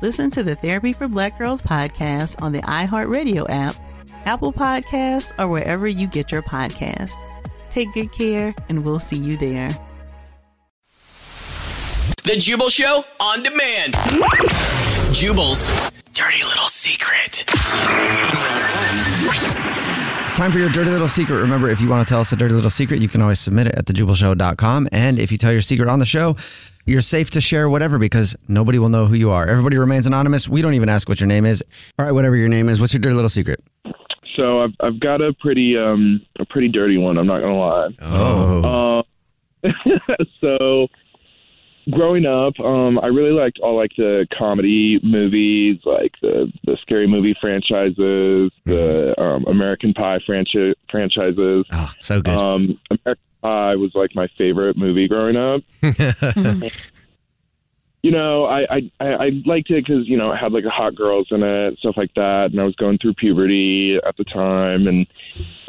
Listen to the Therapy for Black Girls podcast on the iHeartRadio app, Apple Podcasts, or wherever you get your podcasts. Take good care, and we'll see you there. The Jubal Show on demand. Jubal's dirty little secret. It's time for your dirty little secret. Remember, if you want to tell us a dirty little secret, you can always submit it at thejubalshow.com. And if you tell your secret on the show, you're safe to share whatever because nobody will know who you are. Everybody remains anonymous. We don't even ask what your name is. All right, whatever your name is, what's your dirty little secret? So I've I've got a pretty um a pretty dirty one. I'm not gonna lie. Oh. Um, so growing up, um, I really liked all like the comedy movies, like the the scary movie franchises, the um, American Pie franchi- franchises. Oh, so good. Um, American Pie was like my favorite movie growing up. you know, I I I I liked it because you know it had like hot girls in it, stuff like that, and I was going through puberty at the time, and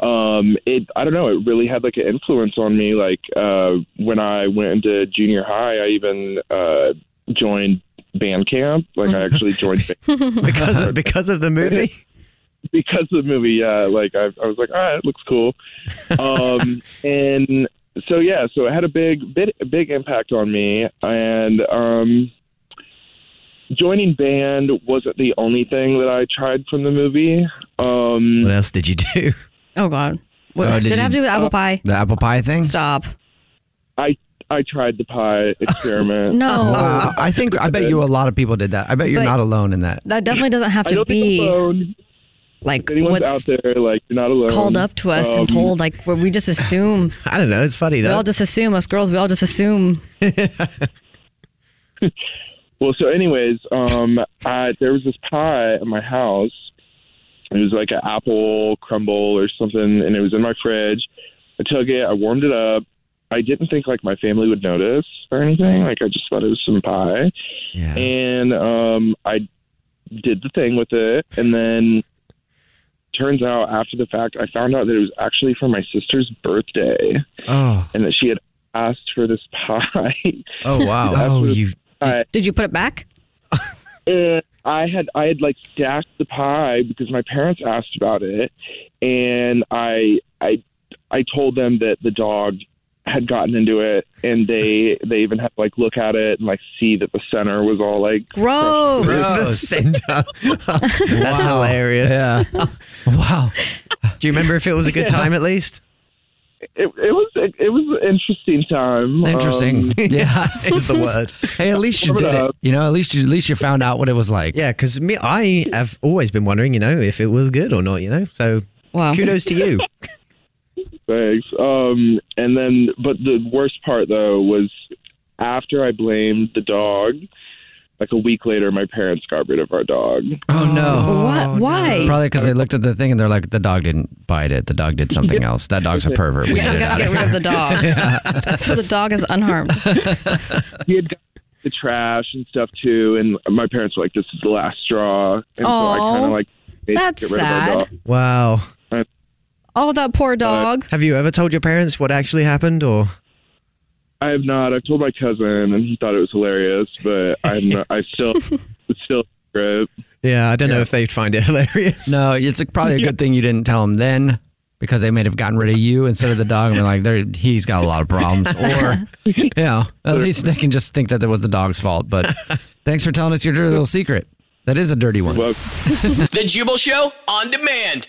um, it I don't know, it really had like an influence on me. Like uh, when I went into junior high, I even uh, joined band camp. Like I actually joined band because of, because of the movie. because of the movie. Yeah, like I, I was like, all right, it looks cool. Um, and so yeah, so it had a big, big, big impact on me, and um, joining band wasn't the only thing that I tried from the movie. Um, What else did you do? Oh God. What, Oh, did, did it have to do with apple pie? The apple pie thing? Stop. I I tried the pie experiment. No. Wow. I think, I bet you a lot of people did that. I bet you're But- not alone in that. That definitely doesn't have I to don't think be I'm alone. Like If anyone's what's out there, like you're not alone. called up to us and Um, told. Like where we just assume. I don't know. It's funny though. we all just assume us girls. We all just assume. Well, so anyways, um, I, there was this pie at my house. It was like an apple crumble or something, and it was in my fridge. I took it, I warmed it up. I didn't think like my family would notice or anything. Like I just thought it was some pie, yeah. and um, I did the thing with it, and then turns out after the fact, I found out that it was actually for my sister's birthday, Oh. and that she had asked for this pie. Oh wow. Oh, you. I, Did you put it back? and uh, I had I had like stacked the pie because my parents asked about it, and I I I told them that the dog had gotten into it, and they they even had like look at it and like see that the center was all like Gross. the center. That's hilarious. Yeah. wow. Do you remember if it was a good time at least? it, it was it, it was an interesting time. Interesting. Um, yeah. Is the word. Hey, at least you Warm it did it. You know, at least you at least you found out what it was like. Yeah, because me, I have always been wondering, you know, if it was good or not. You know, so Wow. kudos to you. Thanks. Um, and then, but the worst part though was after I blamed the dog. Like a week later, my parents got rid of our dog. Oh no. What? Why? Probably because they looked at the thing and they're like, the dog didn't bite it. The dog did something else. That dog's a pervert. We We gotta get rid of the dog. So the dog is unharmed. he had got the trash and stuff too, and my parents were like, "This is the last straw," and so I kind of like made that's get rid of our sad. dog. Wow. Oh, that poor dog. Have you ever told your parents what actually happened, or I have not. I've told my cousin, and he thought it was hilarious, but I'm not, I still, it's still great. Yeah, I don't know if they'd find it hilarious. No, it's a, probably a good thing you didn't tell them then because they may have gotten rid of you instead of the dog and be like, "There, he's got a lot of problems. Or, you know, at least they can just think that it was the dog's fault. But thanks for telling us your dirty little secret. That is a dirty one. Well, The Jubal Show on demand.